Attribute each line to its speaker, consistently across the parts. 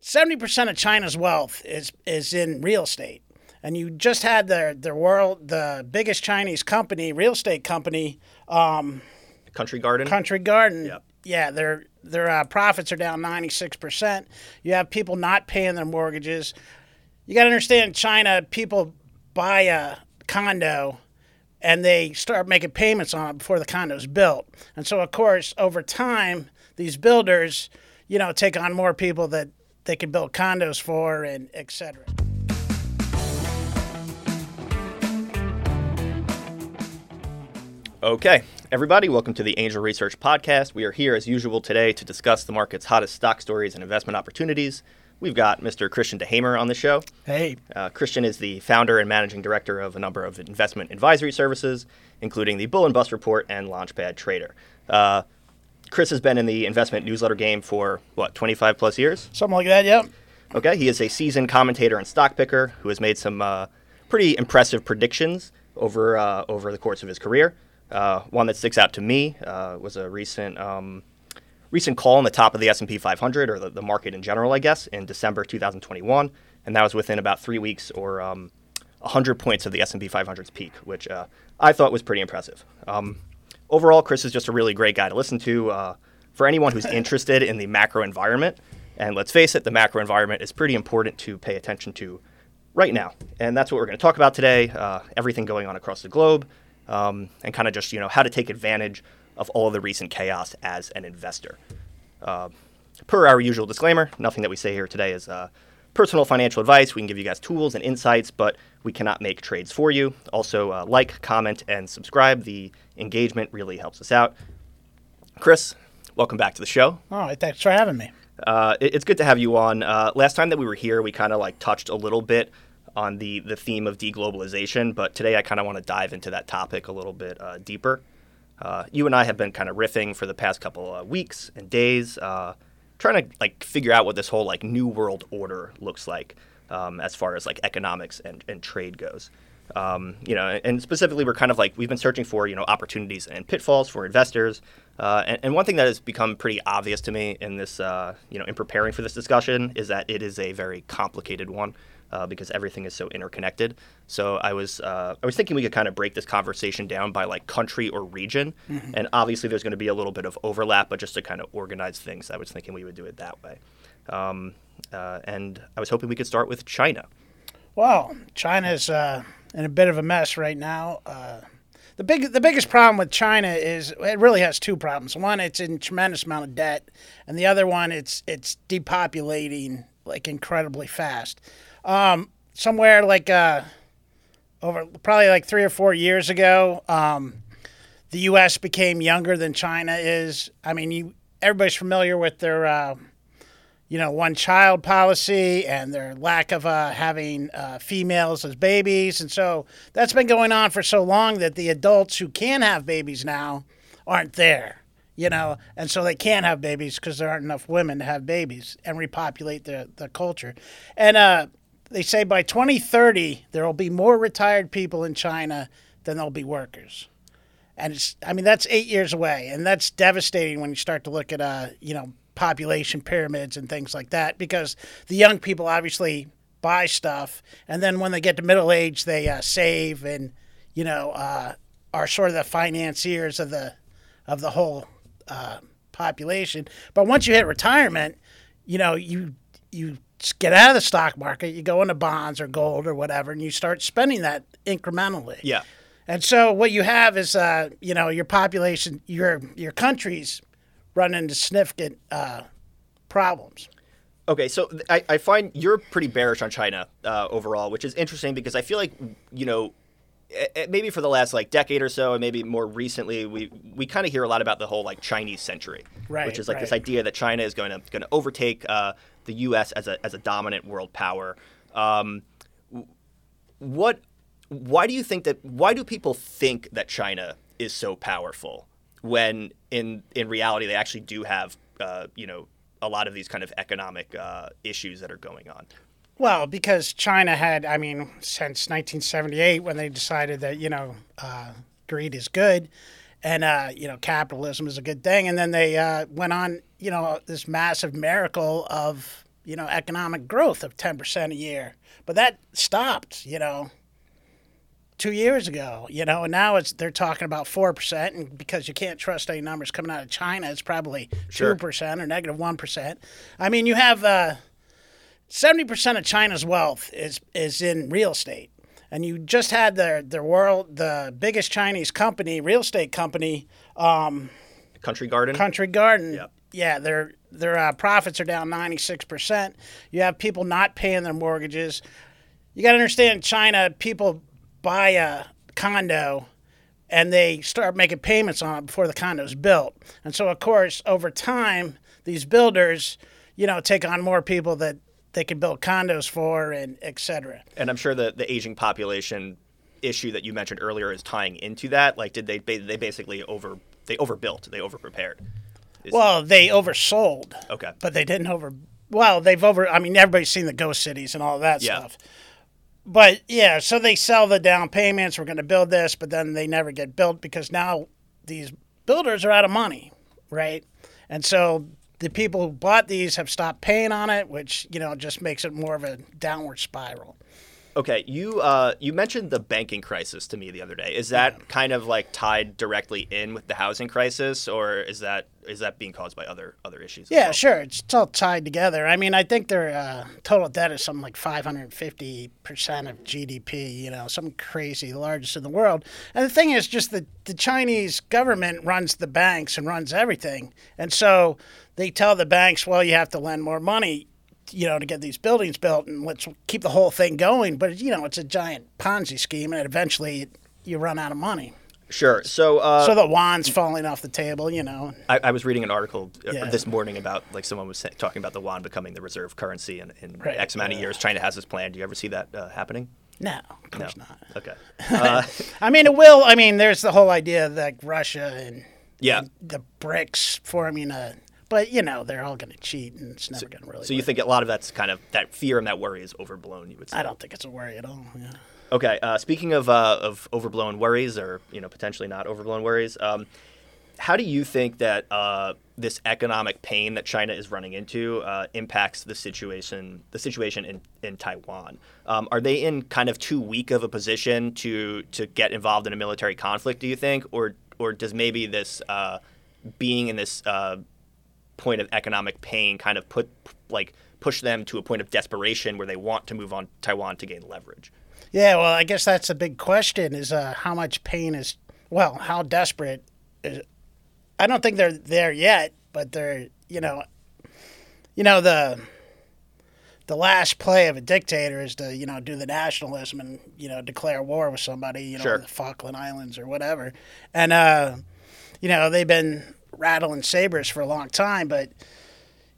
Speaker 1: seventy percent of China's wealth is is in real estate, and you just had their their world the biggest Chinese company, real estate company, um,
Speaker 2: Country Garden.
Speaker 1: Country Garden.
Speaker 2: Yep.
Speaker 1: Yeah, their their uh, profits are down ninety six percent. You have people not paying their mortgages. You got to understand, China people buy a condo and they start making payments on it before the condo's built. And so, of course, over time, these builders, you know, take on more people that they can build condos for, and et cetera.
Speaker 2: Okay, everybody, welcome to the Angel Research Podcast. We are here as usual today to discuss the market's hottest stock stories and investment opportunities. We've got Mr. Christian DeHaemer on the show.
Speaker 1: Hey,
Speaker 2: Uh, Christian is the founder and managing director of a number of investment advisory services, including the Bull and Bust Report and Launchpad Trader. Uh, Chris has been in the investment newsletter game for what 25 plus years.
Speaker 1: something like that. Yep.
Speaker 2: Okay, he is a seasoned commentator and stock picker who has made some uh, pretty impressive predictions over uh, over the course of his career. Uh, one that sticks out to me uh, was a recent um, recent call on the top of the S&P 500 or the, the market in general, I guess, in December 2021, and that was within about three weeks or um, 100 points of the S&P 500's peak, which uh, I thought was pretty impressive. Um, overall, Chris is just a really great guy to listen to uh, for anyone who's interested in the macro environment. And let's face it, the macro environment is pretty important to pay attention to right now. And that's what we're going to talk about today uh, everything going on across the globe, um, and kind of just, you know, how to take advantage of all of the recent chaos as an investor. Uh, per our usual disclaimer, nothing that we say here today is uh, personal financial advice. We can give you guys tools and insights, but we cannot make trades for you. Also, uh, like, comment, and subscribe. The engagement really helps us out. Chris, welcome back to the show.
Speaker 1: All right. Thanks for having me.
Speaker 2: Uh, it- it's good to have you on. Uh, last time that we were here, we kind of like touched a little bit on the the theme of deglobalization, but today I kind of want to dive into that topic a little bit uh, deeper. Uh, you and I have been kind of riffing for the past couple of weeks and days, uh, trying to like figure out what this whole like new world order looks like um, as far as like economics and, and trade goes. Um, you know, and specifically, we're kind of like we've been searching for you know opportunities and pitfalls for investors. Uh, and, and one thing that has become pretty obvious to me in this, uh, you know, in preparing for this discussion, is that it is a very complicated one uh, because everything is so interconnected. So I was, uh, I was thinking we could kind of break this conversation down by like country or region, and obviously there's going to be a little bit of overlap, but just to kind of organize things, I was thinking we would do it that way. Um, uh, and I was hoping we could start with China.
Speaker 1: Well, China's uh, in a bit of a mess right now. Uh, the big, the biggest problem with China is it really has two problems. One, it's in tremendous amount of debt, and the other one, it's it's depopulating like incredibly fast. Um, somewhere like uh, over probably like three or four years ago, um, the U.S. became younger than China is. I mean, you everybody's familiar with their. You know, one child policy and their lack of uh, having uh, females as babies. And so that's been going on for so long that the adults who can have babies now aren't there, you know, and so they can't have babies because there aren't enough women to have babies and repopulate the, the culture. And uh, they say by 2030, there will be more retired people in China than there'll be workers. And it's, I mean, that's eight years away. And that's devastating when you start to look at, uh, you know, population pyramids and things like that because the young people obviously buy stuff and then when they get to middle age they uh, save and you know uh, are sort of the financiers of the of the whole uh, population but once you hit retirement you know you you get out of the stock market you go into bonds or gold or whatever and you start spending that incrementally
Speaker 2: Yeah.
Speaker 1: and so what you have is, uh, you know, your population, your your countries run into significant uh, problems.
Speaker 2: Okay, so I, I find you're pretty bearish on China uh, overall, which is interesting because I feel like you know maybe for the last like decade or so, and maybe more recently, we we kind of hear a lot about the whole like Chinese century,
Speaker 1: Right,
Speaker 2: which is like this idea that China is going to going to overtake uh, the U.S. as a as a dominant world power. Um, what? Why do you think that? Why do people think that China is so powerful when in in reality they actually do have uh, you know a lot of these kind of economic uh, issues that are going on?
Speaker 1: Well, because China had, I mean, since 1978 when they decided that you know uh, greed is good, and uh, you know capitalism is a good thing, and then they uh, went on, you know, this massive miracle of you know, economic growth of 10% a year. But that stopped, you know, two years ago, you know, and now it's they're talking about 4%. And because you can't trust any numbers coming out of China, it's probably
Speaker 2: Sure.
Speaker 1: 2% or negative 1. I mean, you have uh, 70% of China's wealth is, is in real estate. And you just had their, their world, the biggest Chinese company, real estate company,
Speaker 2: Country Garden.
Speaker 1: Country Garden.
Speaker 2: Yep.
Speaker 1: Yeah, their their uh, profits are down 96%. You have people not paying their mortgages. You got to understand China, people buy a condo and they start making payments on it before the condo's built. And so of course, over time, these builders, you know, take on more people that they can build condos for and et cetera.
Speaker 2: And I'm sure the the aging population issue that you mentioned earlier is tying into that. Like, did they they basically over they overbuilt, they overprepared? Is-
Speaker 1: Well, they oversold.
Speaker 2: Okay.
Speaker 1: But they didn't over. Well, they've over. I mean, everybody's seen the ghost cities and all that
Speaker 2: Yeah.
Speaker 1: stuff. But yeah, so they sell the down payments. We're going to build this, but then they never get built because now these builders are out of money, right? And so the people who bought these have stopped paying on it, which you know just makes it more of a downward spiral.
Speaker 2: Okay, you uh, you mentioned the banking crisis to me the other day. Is that kind of like tied directly in with the housing crisis, or is that is that being caused by other other issues?
Speaker 1: Yeah,
Speaker 2: well?
Speaker 1: sure. It's, all tied together. I mean, I think their uh, total debt is something like 550 percent of GDP. You know, something crazy, the largest in the world. And the thing is, just the the Chinese government runs the banks and runs everything, and so they tell the banks, well, you have to lend more money. You know, to get these buildings built, and let's keep the whole thing going. But you know, it's a giant Ponzi scheme, and eventually you run out of money.
Speaker 2: Sure. So, uh,
Speaker 1: So the wand's falling off the table. You know,
Speaker 2: I, I was reading an article uh,
Speaker 1: Yeah.
Speaker 2: this morning about like someone was talking about the yuan becoming the reserve currency in, in
Speaker 1: Right,
Speaker 2: X amount of years. China has this plan. Do you ever see that uh, happening?
Speaker 1: no, of course not.
Speaker 2: Okay. Uh,
Speaker 1: I mean, it will. I mean, there's the whole idea that Russia and
Speaker 2: yeah.
Speaker 1: the BRICS forming a, but you know, they're all going to cheat, and it's never going to really.
Speaker 2: So you
Speaker 1: work.
Speaker 2: think a lot of that's kind of that fear and that worry is overblown? You would say.
Speaker 1: I don't think it's a worry at all. Yeah.
Speaker 2: Okay. Uh, speaking of uh, of overblown worries, or you know potentially not overblown worries, um, how do you think that uh, this economic pain that China is running into uh, impacts the situation the situation in, in Taiwan? Um, are they in kind of too weak of a position to to get involved in a military conflict? Do you think, or or does maybe this uh, being in this uh, point of economic pain kind of put like push them to a point of desperation where they want to move on Taiwan to gain leverage?
Speaker 1: Yeah. Well, I guess that's a big question: is uh, how much pain is well, how desperate is. I don't think they're there yet, but they're you know, you know the. The last play of a dictator is to, you know, do the nationalism and, you know, declare war with somebody, you know,
Speaker 2: Sure.
Speaker 1: the Falkland Islands or whatever. And, uh, you know, they've been rattling sabers for a long time, but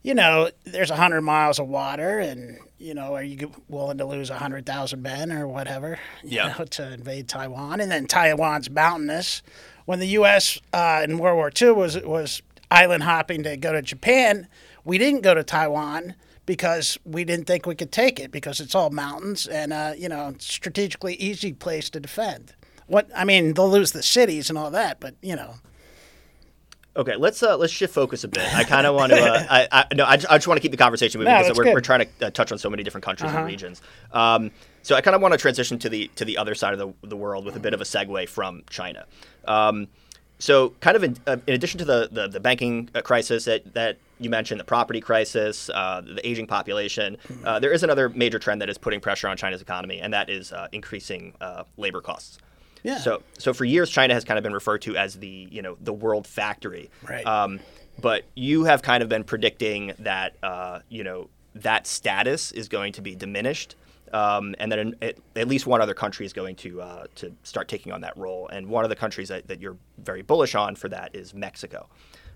Speaker 1: you know, there's a hundred miles of water, and you know, are you willing to lose a hundred thousand men or whatever, you
Speaker 2: Yeah.
Speaker 1: know, to invade Taiwan? And then Taiwan's mountainous. When the U.S. Uh, in World War II was was island hopping to go to Japan, we didn't go to Taiwan because we didn't think we could take it because it's all mountains and uh, you know, strategically easy place to defend. What I mean, they'll lose the cities and all that, but you know,
Speaker 2: Okay, let's uh, let's shift focus a bit. I kind of want to. Uh, I, I no, I just, I just want to keep the conversation moving
Speaker 1: No,
Speaker 2: because we're,
Speaker 1: good. Uh-huh.
Speaker 2: we're trying to uh, touch on so many different countries and regions. Um, so I kind of want to transition to the to the other side of the, the world with a bit of a segue from China. Um, so kind of in, uh, in addition to the the, the banking uh, crisis that, that you mentioned, the property crisis, uh, the aging population, uh, there is another major trend that is putting pressure on China's economy, and that is uh, increasing uh, labor costs.
Speaker 1: Yeah.
Speaker 2: So so for years, China has kind of been referred to as the you know the world factory.
Speaker 1: Right.
Speaker 2: Um, but you have kind of been predicting that uh, you know that status is going to be diminished, um, and that an, at, at least one other country is going to uh, to start taking on that role. And one of the countries that, that you're very bullish on for that is Mexico.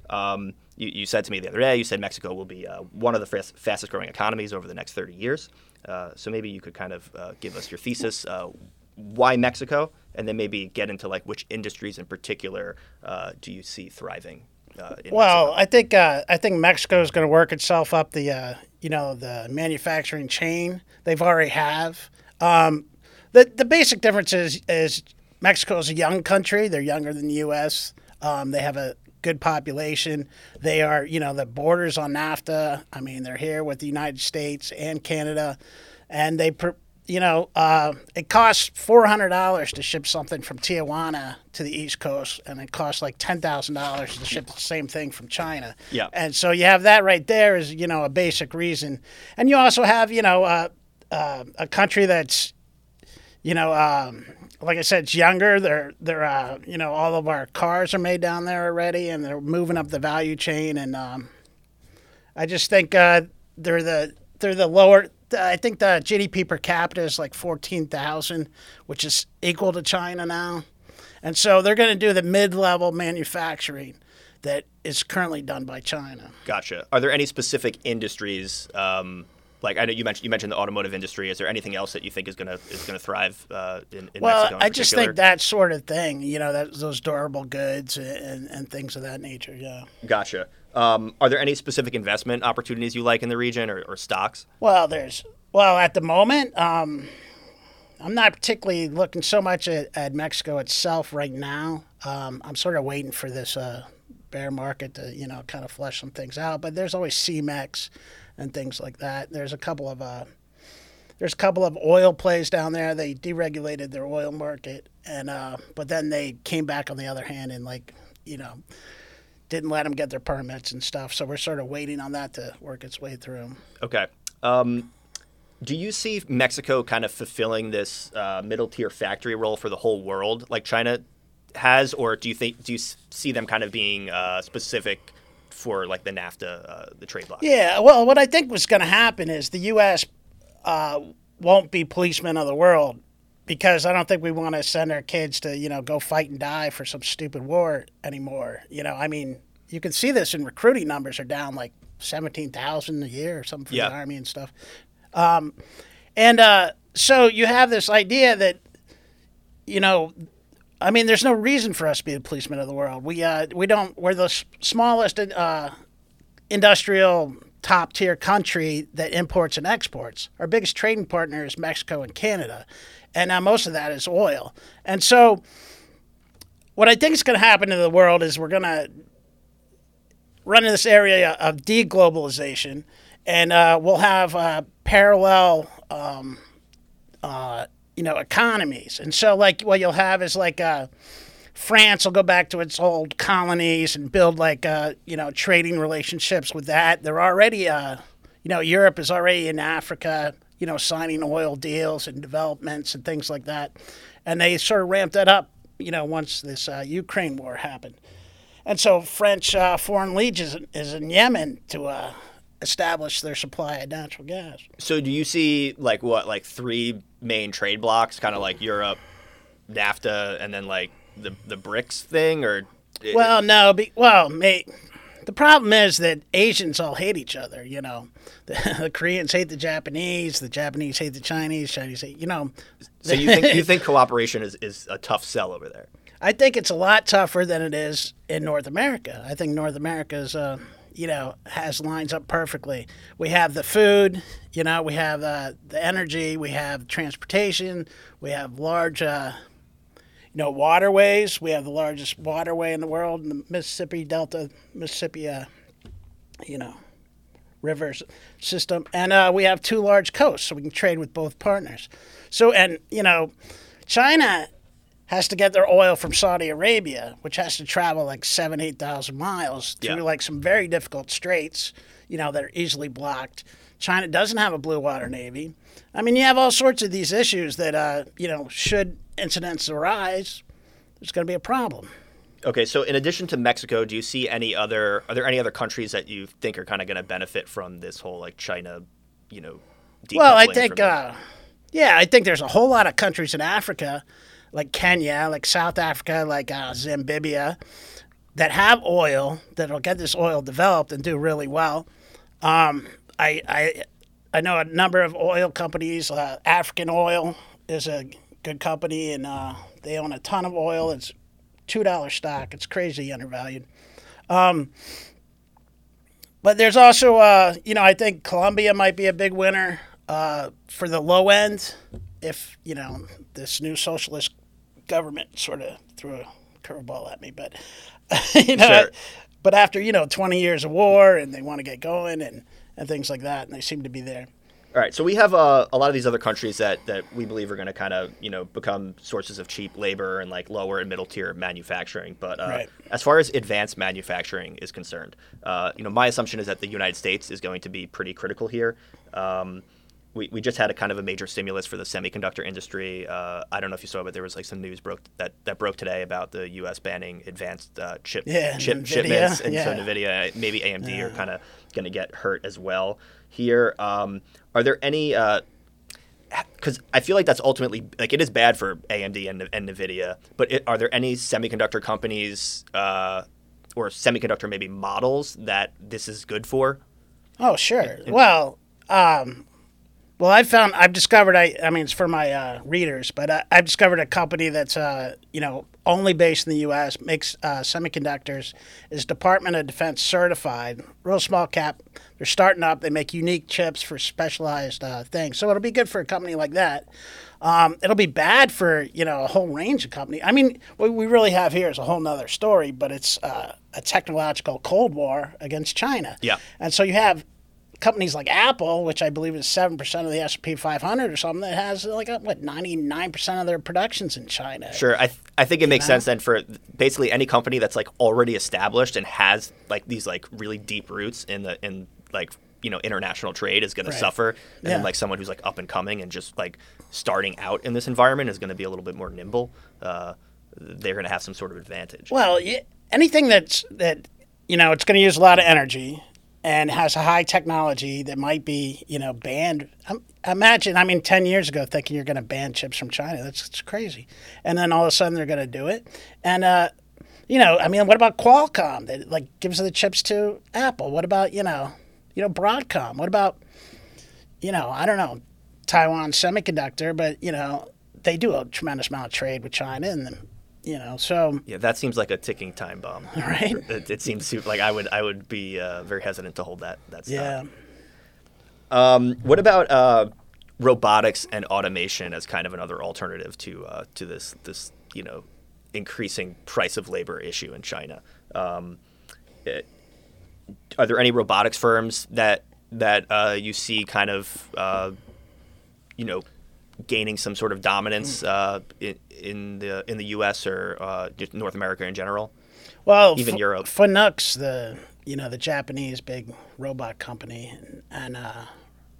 Speaker 2: Um, you, you said to me the other day, you said Mexico will be uh, one of the fast, fastest growing economies over the next 30 years. Uh, so maybe you could kind of uh, give us your thesis. Uh, why Mexico, and then maybe get into like which industries in particular uh, do you see thriving? Uh,
Speaker 1: Well,
Speaker 2: Mexico?
Speaker 1: I think uh, I think Mexico is going to work itself up the uh, you know the manufacturing chain. They've already have. Um, the the basic difference is is Mexico is a young country. They're younger than the U.S. Um, they have a good population. They are, you know, the borders on NAFTA. I mean, they're here with the United States and Canada, and they, pr- you know, uh, it costs four hundred dollars to ship something from Tijuana to the East Coast, and it costs like ten thousand dollars to ship the same thing from China.
Speaker 2: Yeah.
Speaker 1: And so you have that right there is, you know, a basic reason, and you also have, you know, uh, uh, a country that's you know, um, like I said, it's younger. They're they're uh, you know all of our cars are made down there already, and they're moving up the value chain. And um, I just think uh, they're the they're the lower. I think the GDP per capita is like fourteen thousand, which is equal to China now, and so they're going to do the mid-level manufacturing that is currently done by China.
Speaker 2: Gotcha. Are there any specific industries? Um, like I know you mentioned you mentioned the automotive industry. Is there anything else that you think is gonna is gonna thrive uh, in, in
Speaker 1: Well,
Speaker 2: Mexico? in
Speaker 1: I just think that sort of thing, you know, that those durable goods and, and things of that nature. Yeah.
Speaker 2: Gotcha. Um, are there any specific investment opportunities you like in the region or, or stocks?
Speaker 1: Well, there's well at the moment, um, I'm not particularly looking so much at, at Mexico itself right now. Um, I'm sort of waiting for this uh, bear market to you know kind of flesh some things out. But there's always Cemex and things like that. There's a couple of uh, there's a couple of oil plays down there. They deregulated their oil market, and uh, but then they came back on the other hand and like you know didn't let them get their permits and stuff. So we're sort of waiting on that to work its way through.
Speaker 2: Okay. Um, do you see Mexico kind of fulfilling this uh, middle tier factory role for the whole world, like China has, or do you think do you see them kind of being uh, specific for like the NAFTA, uh, the trade bloc?
Speaker 1: Yeah, well, what I think was going to happen is the U.S. Uh, won't be policemen of the world because I don't think we want to send our kids to you know go fight and die for some stupid war anymore. You know, I mean, you can see this in recruiting numbers are down like seventeen thousand a year or something for
Speaker 2: Yeah.
Speaker 1: the army and stuff. Um, and uh, so you have this idea that you know I mean, there's no reason for us to be the policemen of the world. We uh, we don't. We're the s- smallest uh, industrial top tier country that imports and exports. Our biggest trading partner is Mexico and Canada, and uh, most of that is oil. And so, what I think is going to happen in the world is we're going to run in this area of deglobalization, and uh, we'll have uh, parallel. Um, uh, you know, economies. And so, like, what you'll have is like uh, France will go back to its old colonies and build like, uh, you know, trading relationships with that. They're already, uh, you know, Europe is already in Africa, you know, signing oil deals and developments and things like that. And they sort of ramped that up, you know, once this uh, Ukraine war happened. And so, French uh, Foreign Legion is in Yemen to uh, establish their supply of natural gas.
Speaker 2: So do you see like what like three main trade blocks, kind of like Europe, NAFTA, and then like the the BRICS thing, or
Speaker 1: Well, no, be, well, mate. The problem is that Asians all hate each other. You know, the, the Koreans hate the Japanese, the Japanese hate the Chinese, Chinese hate. You know,
Speaker 2: so you think you think cooperation is, is a tough sell over there?
Speaker 1: I think it's a lot tougher than it is in North America. I think North America's, uh, you know, has lines up perfectly. We have the food, you know, we have uh, the energy, we have transportation, we have large, uh, you know, waterways. We have the largest waterway in the world, the Mississippi Delta, Mississippi, uh, you know, rivers system, and uh, we have two large coasts, so we can trade with both partners. So, and you know, China has to get their oil from Saudi Arabia, which has to travel like seven, eight thousand miles through
Speaker 2: Yeah.
Speaker 1: like some very difficult straits, you know, that are easily blocked. China doesn't have a blue water navy. I mean, you have all sorts of these issues that, uh, you know, should incidents arise, there's going to be a problem.
Speaker 2: Okay, so in addition to Mexico, do you see any other? Are there any other countries that you think are kind of going to benefit from this whole like China, you know?
Speaker 1: Well, I think, uh, yeah, I think there's a whole lot of countries in Africa, like Kenya, like South Africa, like uh, that have oil that'll get this oil developed and do really well. Um, I, I, I know a number of oil companies. Uh, African Oil is a good company, and uh, they own a ton of oil. It's two dollar stock. It's crazy undervalued. Um, but there's also, uh, you know, I think Colombia might be a big winner uh, for the low end if, you know, this new socialist government sort of threw a curveball at me, but you know,
Speaker 2: Sure.
Speaker 1: but after you know 20 years of war, and they want to get going and and things like that, and they seem to be there.
Speaker 2: All right, so we have uh, a lot of these other countries that, that we believe are going to kind of you know become sources of cheap labor and like lower and middle tier manufacturing. But uh,
Speaker 1: Right.
Speaker 2: as far as advanced manufacturing is concerned, uh, you know my assumption is that the United States is going to be pretty critical here. Um, we, we just had a kind of a major stimulus for the semiconductor industry. Uh, I don't know if you saw, but there was like some news broke that, that broke today about the U.S. banning advanced uh, chip
Speaker 1: Yeah,
Speaker 2: chip
Speaker 1: NVIDIA,
Speaker 2: shipments, and so. Nvidia, maybe AMD are kind of going to get hurt as well here. Um, are there any? Because I feel like that's ultimately like it is bad for AMD and, and Nvidia, but it, are there any semiconductor companies uh, or semiconductor maybe models that this is good for?
Speaker 1: Oh, sure. Well, um, well, I found I've discovered. I I mean, it's for my uh, readers, but I, I've discovered a company that's uh, you know only based in the U.S. makes uh, semiconductors. is Department of Defense certified. Real small cap. They're starting up. They make unique chips for specialized uh, things. So it'll be good for a company like that. Um, it'll be bad for you know a whole range of companies. I mean, what we really have here is a whole nother story, but it's uh, a technological cold war against China.
Speaker 2: Yeah.
Speaker 1: And so you have companies like Apple, which I believe is seven percent of the S and P 500 or something, that has like a, what ninety nine percent of their productions in China.
Speaker 2: Sure, I, th- I think it makes sense then for basically any company that's like already established and has like these like really deep roots in the in like you know international trade is going
Speaker 1: Right.
Speaker 2: to suffer, and
Speaker 1: Yeah.
Speaker 2: then like someone who's like up and coming and just like starting out in this environment is going to be a little bit more nimble. Uh, they're going to have some sort of advantage.
Speaker 1: Well, y- anything that's that you know it's going to use a lot of energy and has a high technology that might be you know banned. Imagine, I mean, ten years ago, thinking you're going to ban chips from China. That's, that's crazy. And then all of a sudden they're going to do it. And uh, you know, I mean, what about Qualcomm that like gives the chips to Apple? What about you know, you know, Broadcom? What about you know, I don't know, Taiwan Semiconductor, but you know, they do a tremendous amount of trade with China, and you know, so
Speaker 2: Yeah, that seems like a ticking time bomb.
Speaker 1: right.
Speaker 2: It, it seems like I would I would be uh, very hesitant to hold that that stock.
Speaker 1: Yeah.
Speaker 2: Um, what about uh, robotics and automation as kind of another alternative to uh, to this this you know increasing price of labor issue in China? Um, it- are there any robotics firms that that uh, you see kind of uh, you know gaining some sort of dominance uh, in, in the in the U.S. or uh, North America in general?
Speaker 1: Well,
Speaker 2: Even
Speaker 1: F-
Speaker 2: Europe.
Speaker 1: Fanucs, the you know the Japanese big robot company, and, and uh,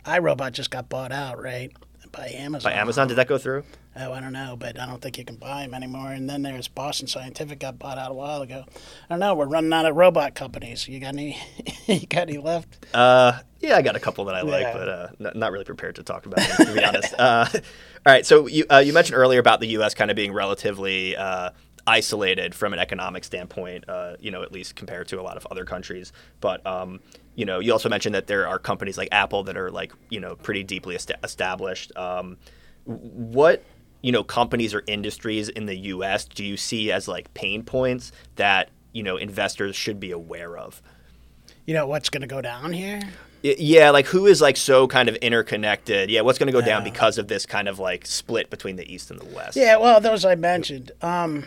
Speaker 1: iRobot just got bought out, right, by Amazon.
Speaker 2: By Amazon, did that go through?
Speaker 1: Oh, I don't know, but I don't think you can buy them anymore. And then there's Boston Scientific got bought out a while ago. I don't know. We're running out of robot companies. You got any? you got any left?
Speaker 2: Uh, yeah, I got a couple that I like,
Speaker 1: Yeah.
Speaker 2: but uh, not, not really prepared to talk about them, to be honest. Uh, all right, so you uh, you mentioned earlier about the U.S. kind of being relatively uh, isolated from an economic standpoint, uh, you know, at least compared to a lot of other countries. But um, you know, you also mentioned that there are companies like Apple that are like you know pretty deeply est- established. Um, what you know companies or industries in the U.S. do you see as like pain points that you know investors should be aware of?
Speaker 1: You know what's going to go down here?
Speaker 2: Yeah, like who is like so kind of interconnected? Yeah, what's going to go down because of this kind of like split between the East and the West?
Speaker 1: Yeah, well, those I mentioned. Um,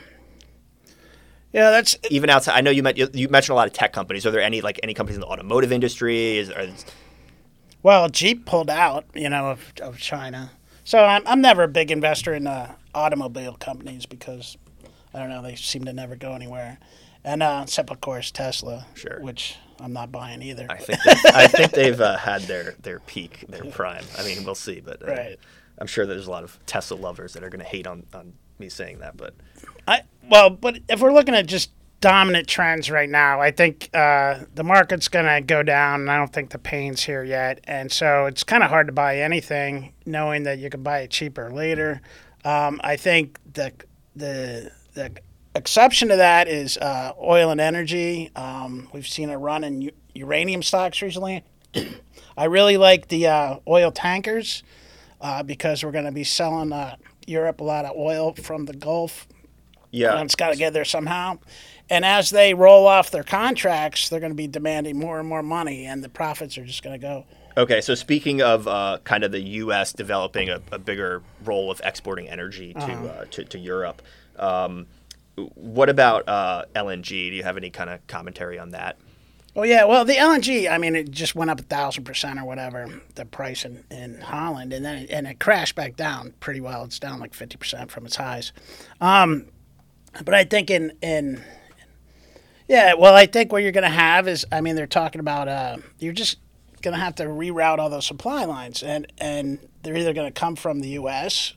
Speaker 1: yeah, that's
Speaker 2: Even outside, I know you, met, you you mentioned a lot of tech companies. Are there any like any companies in the automotive industry? Is, are,
Speaker 1: Well, Jeep pulled out, you know, of, of China. So I'm, I'm never a big investor in uh, automobile companies because I don't know, they seem to never go anywhere. And uh, except of course Tesla,
Speaker 2: Sure.
Speaker 1: which I'm not buying either.
Speaker 2: I think they, I think they've uh, had their their peak, their prime. I mean, we'll see, but uh,
Speaker 1: Right.
Speaker 2: I'm sure there's a lot of Tesla lovers that are going to hate on, on me saying that. But
Speaker 1: I well, but if we're looking at just dominant trends right now, I think uh, the market's going to go down. And I don't think the pain's here yet, and so it's kind of hard to buy anything, knowing that you can buy it cheaper later. Um, I think the the the exception to that is uh, oil and energy. Um, we've seen a run in u- uranium stocks recently. I really like the uh, oil tankers uh, because we're going to be selling uh, Europe a lot of oil from the Gulf
Speaker 2: yeah,
Speaker 1: and it's got to get there somehow. And as they roll off their contracts, they're going to be demanding more and more money, and the profits are just going to go.
Speaker 2: Okay, so speaking of uh, kind of the U.S. developing a, a bigger role of exporting energy to
Speaker 1: Uh-huh.
Speaker 2: uh, to, to Europe, um, what about uh, LNG? Do you have any kind of commentary on that?
Speaker 1: Well, yeah. Well, the LNG, I mean, it just went up a thousand percent or whatever the price in, in Holland, and then it, and it crashed back down pretty well. It's down like fifty percent from its highs. Um, but I think in in yeah, well, I think what you're going to have is, I mean, they're talking about uh, you're just going to have to reroute all those supply lines, and and they're either going to come from the U.S.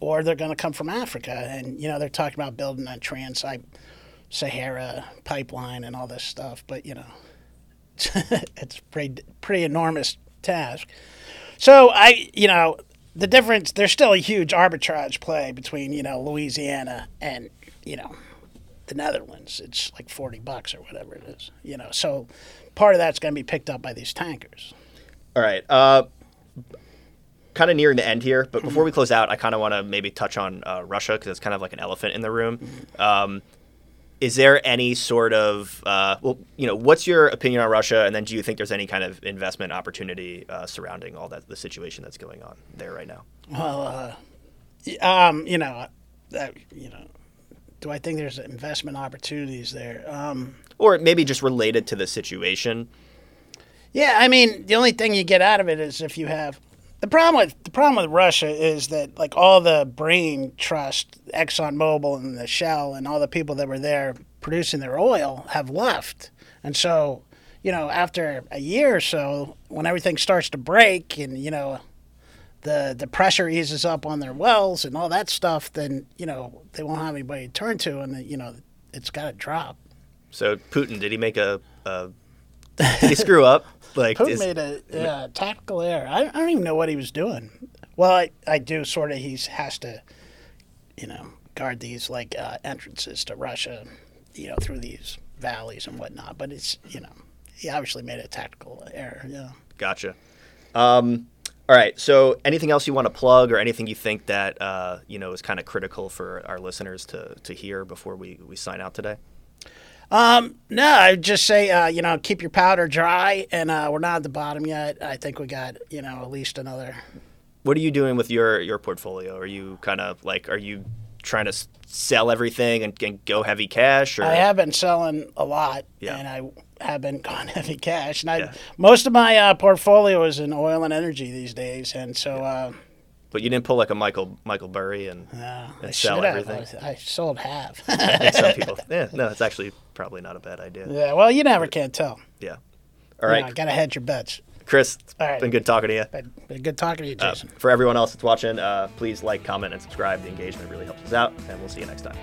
Speaker 1: or they're going to come from Africa, and you know they're talking about building a trans Sahara pipeline and all this stuff, but you know, it's pretty pretty enormous task. So I, you know, the difference there's still a huge arbitrage play between you know Louisiana and you know the Netherlands. It's like forty bucks or whatever it is, you know. So part of that's going to be picked up by these tankers.
Speaker 2: All right. Uh, kind of nearing the end here, but before we close out, I kind of want to maybe touch on uh, Russia because it's kind of like an elephant in the room. Um, is there any sort of uh, well, you know, what's your opinion on Russia, and then do you think there's any kind of investment opportunity uh, surrounding all that the situation that's going on there right now?
Speaker 1: Well, uh, um, you know, that you know, do I think there's investment opportunities there? Um,
Speaker 2: or maybe just related to the situation.
Speaker 1: Yeah, I mean, the only thing you get out of it is if you have the problem with the problem with Russia is that like all the brain trust, ExxonMobil and the Shell and all the people that were there producing their oil have left, and so you know after a year or so, when everything starts to break and you know the the pressure eases up on their wells and all that stuff, then you know they won't have anybody to turn to, and you know it's got to drop.
Speaker 2: So Putin, did he make a, a did he screw up?
Speaker 1: Like Putin is, made a yeah, tactical error. I, I don't even know what he was doing. Well, I, I do sort of. He has to, you know, guard these like uh, entrances to Russia, you know, through these valleys and whatnot. But it's you know, he obviously made a tactical error. Yeah.
Speaker 2: Gotcha. Um, all right. So, anything else you want to plug, or anything you think that uh, you know is kind of critical for our listeners to to hear before we we sign out today?
Speaker 1: Um, no, I just say, uh, you know, keep your powder dry, and uh, we're not at the bottom yet. I think we got, you know, at least another.
Speaker 2: What are you doing with your your portfolio? Are you kind of like, are you trying to sell everything and, and go heavy cash? Or?
Speaker 1: I have been selling a lot, yeah. and I have been going heavy cash. And I, yeah. most of my uh, portfolio is in oil and energy these days, and so. Uh,
Speaker 2: but you didn't pull like a Michael Michael Burry and,
Speaker 1: no,
Speaker 2: and
Speaker 1: sell everything. I, I, sold half.
Speaker 2: some people, yeah, no, it's actually probably not a bad idea.
Speaker 1: Yeah, well, you never can tell.
Speaker 2: Yeah. All right.
Speaker 1: You know, gotta hedge your bets.
Speaker 2: Chris, All right. been good talking to you.
Speaker 1: Been, been good talking to you, uh, Jason.
Speaker 2: Uh, for everyone else that's watching, uh, please like, comment, and subscribe. The engagement really helps us out, and we'll see you next time.